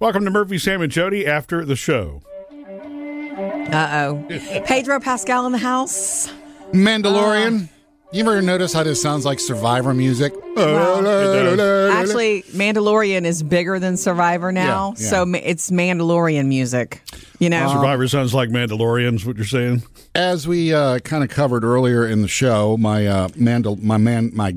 Welcome to Murphy, Sam, and Jody after the show. Uh oh. Pedro Pascal in the house. Mandalorian. you ever notice how this sounds like Survivor music? Actually, Mandalorian is bigger than Survivor now, Yeah, yeah. so it's Mandalorian music. You know, Survivor sounds like Mandalorians, what you're saying? As we uh, kind of covered earlier in the show, my uh, mandal, my man, my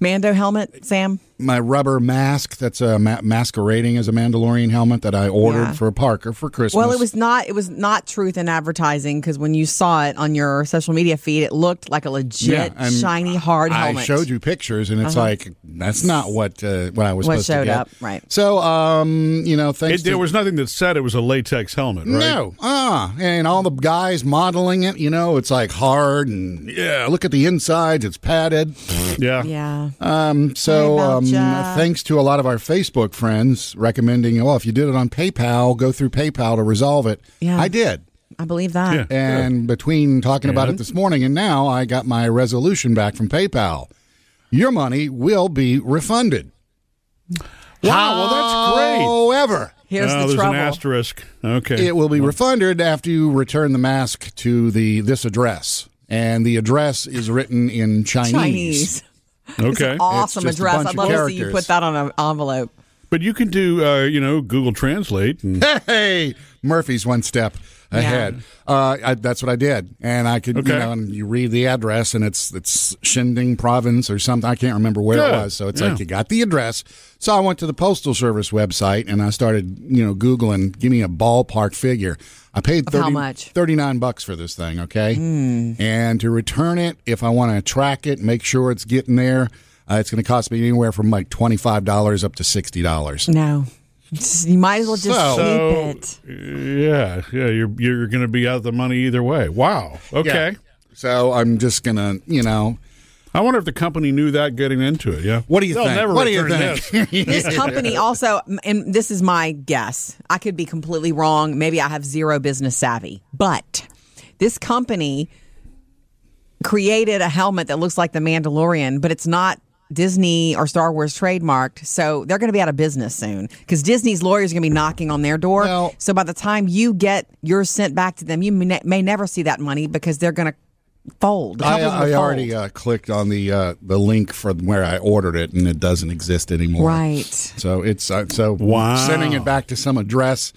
Mando helmet, Sam. my rubber mask that's uh, ma- masquerading as a Mandalorian helmet that I ordered Yeah. for Parker for Christmas. Well, it was not. It was not truth in advertising because when you saw it on your social media feed, it looked like a legit and shiny hard I helmet. Uh-huh. showed you pictures, and it's like that's not what uh, what I was What supposed to showed get. up, right. So, um, you know, thanks. It, to, there was nothing that said it was a latex helmet, right? No, ah, and all the guys modeling it, you know, it's like hard and yeah. Look at the insides; it's padded. Yeah. Yeah. Um, so, um, thanks to a lot of our Facebook friends recommending, well, if you did it on PayPal, go through PayPal to resolve it. Yeah. I did. I believe that. Yeah. And between talking about it this morning and now, I got my resolution back from PayPal. Your money will be refunded. Wow, well, that's great. However, Here's oh, the there's trouble. an asterisk. Okay. it will be refunded after you return the mask to the this address. And the address is written in Chinese. Chinese. okay. Awesome just address. I'd of love to see you put that on an envelope. But you can do, uh, you know, Google Translate. And, Hey, Murphy's one step ahead. Uh, I, that's what I did, and I could, Okay. you know, and you read the address, and it's it's Shinding Province or something. I can't remember where it was. So it's Yeah. like you got the address. So I went to the postal service website, and I started, you know, googling. Give me a ballpark figure. I paid Of how much? 39 bucks for this thing, okay? And to return it, if I want to track it, make sure it's getting there, uh, it's going to cost me anywhere from like $25 up to $60. No. You might as well just So- keep it. yeah, yeah, you're you're going to be out of the money either way. Wow. Okay. Yeah. So I'm just going to, you know, I wonder if the company knew that getting into it. Yeah. what do you They'll think? never what do you think? this. This company also, and this is my guess. I could be completely wrong. Maybe I have zero business savvy, but this company created a helmet that looks like the Mandalorian, but it's not Disney or Star Wars trademarked. So they're going to be out of business soon because Disney's lawyers are going to be knocking on their door. Well- so by the time you get yours sent back to them, you may, may never see that money because they're going to fold. The I, I fold. already uh, clicked on the uh, the link for where I ordered it, and it doesn't exist anymore. Right. So it's uh, so Wow. sending it back to some address.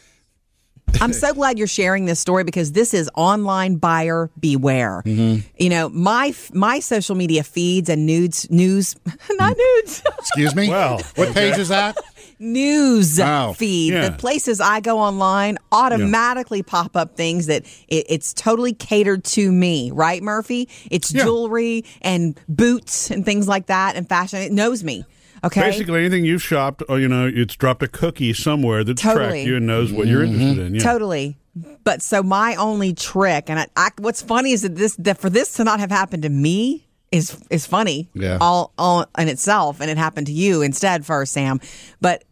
I'm so glad you're sharing this story because this is online buyer beware. Mm-hmm. You know, my my social media feeds and nudes news not nudes Excuse me. Well, what page is that? news Oh, feed. yeah. The places I go online automatically pop up things that it, it's totally catered to me, right, Murphy? It's Yeah. jewelry and boots and things like that and fashion. It knows me. Okay. Basically, anything you've shopped, oh, you know, it's dropped a cookie somewhere that's Totally. tracked you and knows what you're interested in. Yeah. Totally. But so my only trick, and I, I, what's funny is that this that for this to not have happened to me is is funny. Yeah. All all in itself, and it happened to you instead first, Sam. But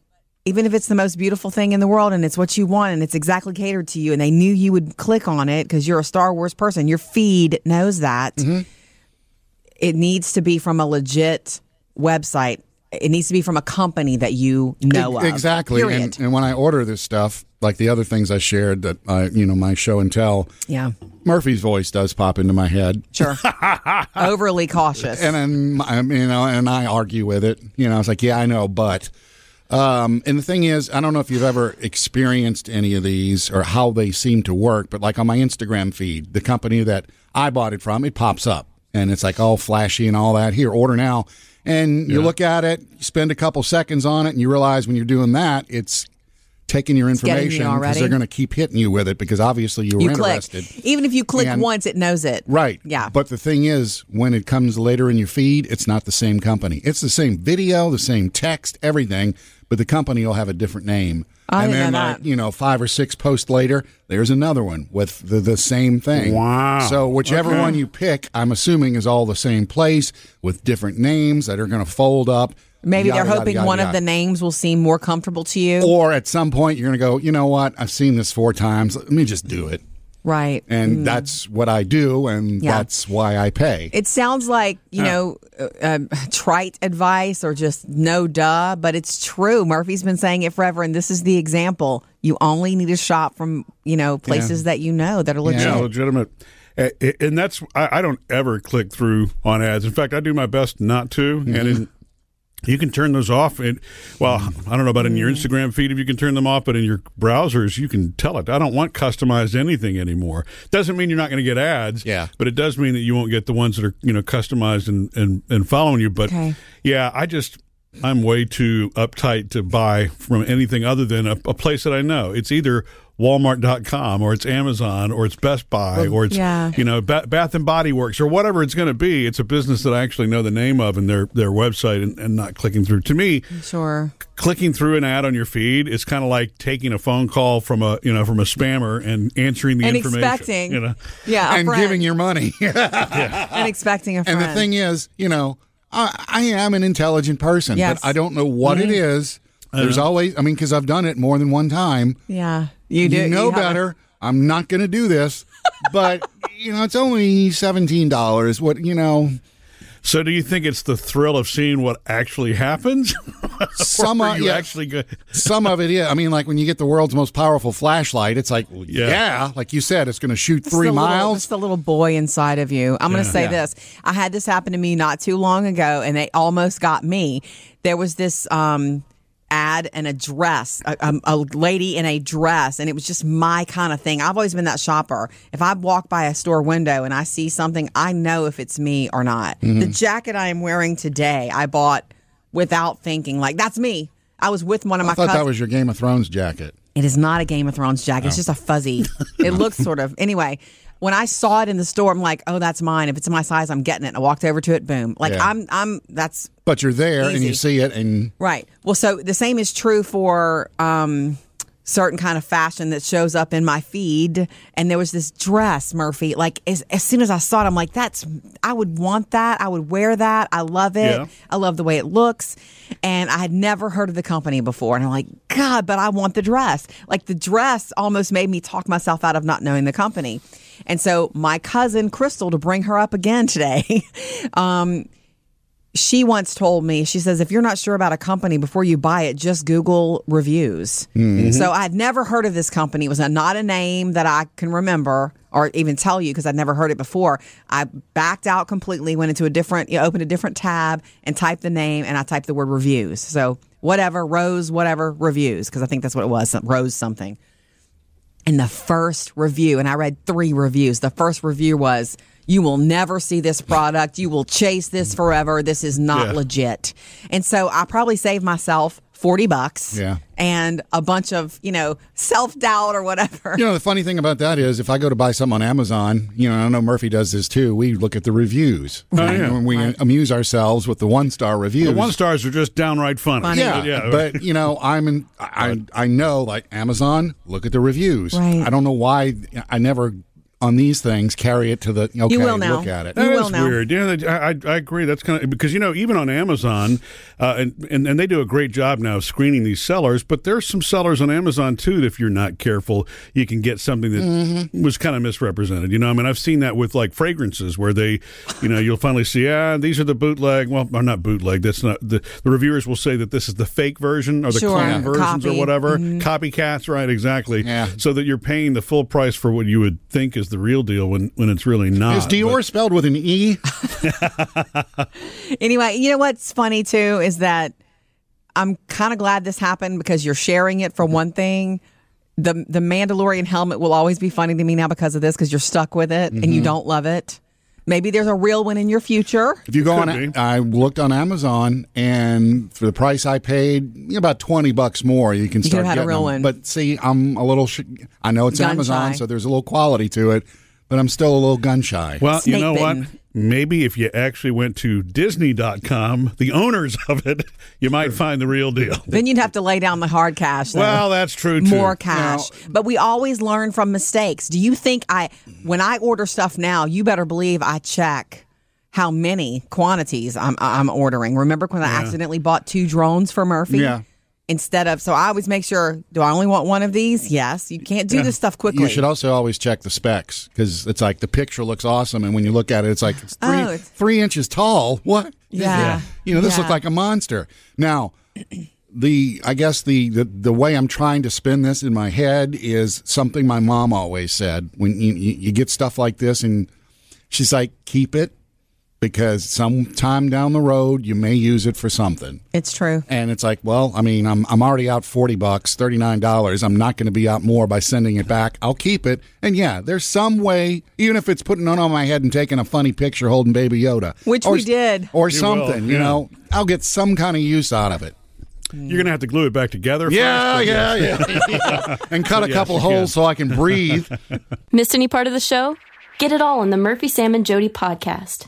even if it's the most beautiful thing in the world and it's what you want and it's exactly catered to you, and they knew you would click on it because you're a Star Wars person, your feed knows that. Mm-hmm. It needs to be from a legit website. It needs to be from a company that you know of. exactly. And, and when I order this stuff, like the other things I shared that I, you know, my show and tell, yeah. Murphy's voice does pop into my head. Sure. Overly cautious. and then you know, and I argue with it. You know, I was like, yeah, I know, but. Um, and the thing is, I don't know if you've ever experienced any of these or how they seem to work, but like on my Instagram feed, the company that I bought it from, it pops up and it's like all flashy and all that. Here, order now. And you look at it, you spend a couple seconds on it, and you realize when you're doing that, it's taking your getting you information because already. they're going to keep hitting you with it because obviously you were you click. interested. Even if you click And- once, it knows it. Right. Yeah. But the thing is, when it comes later in your feed, it's not the same company. It's the same video, the same text, everything, but the company will have a different name. I and then, know like, that. you know, five or six posts later, there's another one with the, the same thing. Wow. So whichever Okay. one you pick, I'm assuming is all the same place with different names that are going to fold up. Maybe yada, they're yada, hoping yada, one of the names will seem more comfortable to you. Or at some point, you're going to go, you know what? I've seen this four times. Let me just do it. Right. and that's what I do, and Mm. Yeah. that's why I pay. It sounds like, you know, uh, um, trite advice or just no duh, but it's true. Murphy's been saying it forever, and this is the example. You only need to shop from, you know, places that you know that are legit. Yeah, legitimate. A- a- And that's I, I don't ever click through on ads. In fact, I do my best not to. And in, you can turn those off. And well, I don't know about in your Instagram feed if you can turn them off, but in your browsers you can tell it. I don't want customized anything anymore. Doesn't mean you're not going to get ads. Yeah. but it does mean that you won't get the ones that are you know customized and and, and following you. But Okay. yeah, I just. I'm way too uptight to buy from anything other than a, a place that I know. It's either Walmart.com or it's Amazon or it's Best Buy or it's yeah. you know ba- Bath and Body Works or whatever it's going to be. It's a business that I actually know the name of and their their website and, and not clicking through. To me, Sure. clicking through an ad on your feed is kind of like taking a phone call from a you know from a spammer and answering the And information. expecting. You know, Yeah. a and friend. giving your money. and expecting a friend. And the thing is, you know, I, I am an intelligent person, Yes. but I don't know what it mm-hmm. is. There's always, I mean, because I've done it more than one time. yeah. You do. You know have a- better. I'm not going to do this, but you know, it's only seventeen dollars. What you know, so do you think it's the thrill of seeing what actually happens? some of you yeah, actually go- some of it. Yeah, I mean, like when you get the world's most powerful flashlight, it's like, well, Yeah. yeah. like you said, it's going to shoot It's three the little- miles. it's the little boy inside of you. I'm going to say Yeah. this. I had this happen to me not too long ago, and they almost got me. There was this um, ad and a dress, a, a, a lady in a dress, and it was just my kind of thing. I've always been that shopper. If I walk by a store window and I see something, I know if it's me or not. Mm-hmm. The jacket I am wearing today, I bought without thinking. Like that's me. I was with one of my I thought cousins. that was your Game of Thrones jacket. It is not a Game of Thrones jacket. Oh. It's just a fuzzy. it looks sort of. Anyway, when I saw it in the store, I'm like, "Oh, that's mine. If it's my size, I'm getting it." I walked over to it. Boom. Like Yeah. I'm. I'm. That's But you're there and you see it, and right. Well, so the same is true for um, certain kind of fashion that shows up in my feed. And there was this dress, Murphy. Like as, as soon as I saw it, I'm like, "That's. I would want that. I would wear that. I love it. Yeah. I love the way it looks." And I had never heard of the company before. And I'm like, God, but I want the dress. Like the dress almost made me talk myself out of not knowing the company. And so my cousin Crystal, to bring her up again today, um, she once told me, she says, if you're not sure about a company before you buy it, just Google reviews. So I'd never heard of this company. It was a, not a name that I can remember or even tell you because I'd never heard it before. I backed out completely, went into a different, you know, opened a different tab and typed the name and I typed the word reviews. So whatever, Rose, whatever, reviews, because I think that's what it was, Rose something. And the first review, and I read three reviews. The first review was, You will never see this product. You will chase this forever. This is not Yeah. legit. And so I probably saved myself 40 bucks Yeah. and a bunch of, you know, self doubt or whatever. You know, the funny thing about that is if I go to buy something on Amazon, you know, I know Murphy does this too. We look at the reviews. Oh, yeah. And we amuse ourselves with the one star reviews. The one stars are just downright funny. Funny. yeah, But yeah, but you know, I'm in. I I know like Amazon. Look at the reviews. Right. I don't know why I never on these things carry it to the. Okay, You will now. look at it. You That will is now. weird. Yeah, I, I I agree. That's kind of because you know even on Amazon, uh, and, and and they do a great job now of screening these sellers. But there's some sellers on Amazon too. That if you're not careful, you can get something that Mm-hmm. was kind of misrepresented. You know, I mean, I've seen that with like fragrances where they, you know, you'll finally see, ah, these are the bootleg. Well, or not bootleg. That's not the the reviewers will say that this is the fake version or the Sure. clone Yeah. versions Copy. Mm-hmm. or whatever. Copycats, right? Exactly. Yeah. So that you're paying the full price for what you would think is the real deal when when it's really not. Is Dior But- spelled with an E? Anyway, you know what's funny too is that I'm kind of glad this happened because you're sharing it for one thing. The the Mandalorian helmet will always be funny to me now because of this because you're stuck with it and you Mm-hmm. don't love it. Maybe there's a real one in your future. If you go Could on, be. I looked on Amazon, and for the price I paid, about twenty bucks more, you can You start could've had a real them. one. But see, I'm a little. Sh- I know it's Gun Amazon, shy. so there's a little quality to it, but I'm still a little gun shy. Well, you Snake know what? Bitten. Maybe if you actually went to Disney.com, the owners of it, you might find the real deal. Then you'd have to lay down the hard cash. though. Well, that's true too. more cash. but we always learn from mistakes. Do you think I, when I order stuff now, you better believe I check how many quantities I'm I'm ordering. Remember when I accidentally bought two drones for Murphy? Yeah. Instead of. So I always make sure. Do I only want one of these? Yes. You can't do this stuff quickly. You should also always check the specs because it's like the picture looks awesome, and when you look at it, it's like it's three, Oh, it's- three inches tall. What? Yeah. You know, this Yeah. looks like a monster. Now, the I guess the, the the way I'm trying to spin this in my head is something my mom always said. When you, you get stuff like this, and she's like, keep it because sometime down the road you may use it for something. it's true. And it's like, well, I mean, I'm I'm already out forty bucks, thirty nine dollars. I'm not going to be out more by sending it back. I'll keep it. And yeah, there's some way, even if it's putting it on my head and taking a funny picture holding Baby Yoda, Which or, we did. or You something. will, You yeah. know, I'll get some kind of use out of it. You're gonna have to glue it back together. Yeah, first, but yeah, yeah. and cut a Yes, couple you can. holes so I can breathe. Missed any part of the show? Get it all on the Murphy, Sam, and Jody podcast.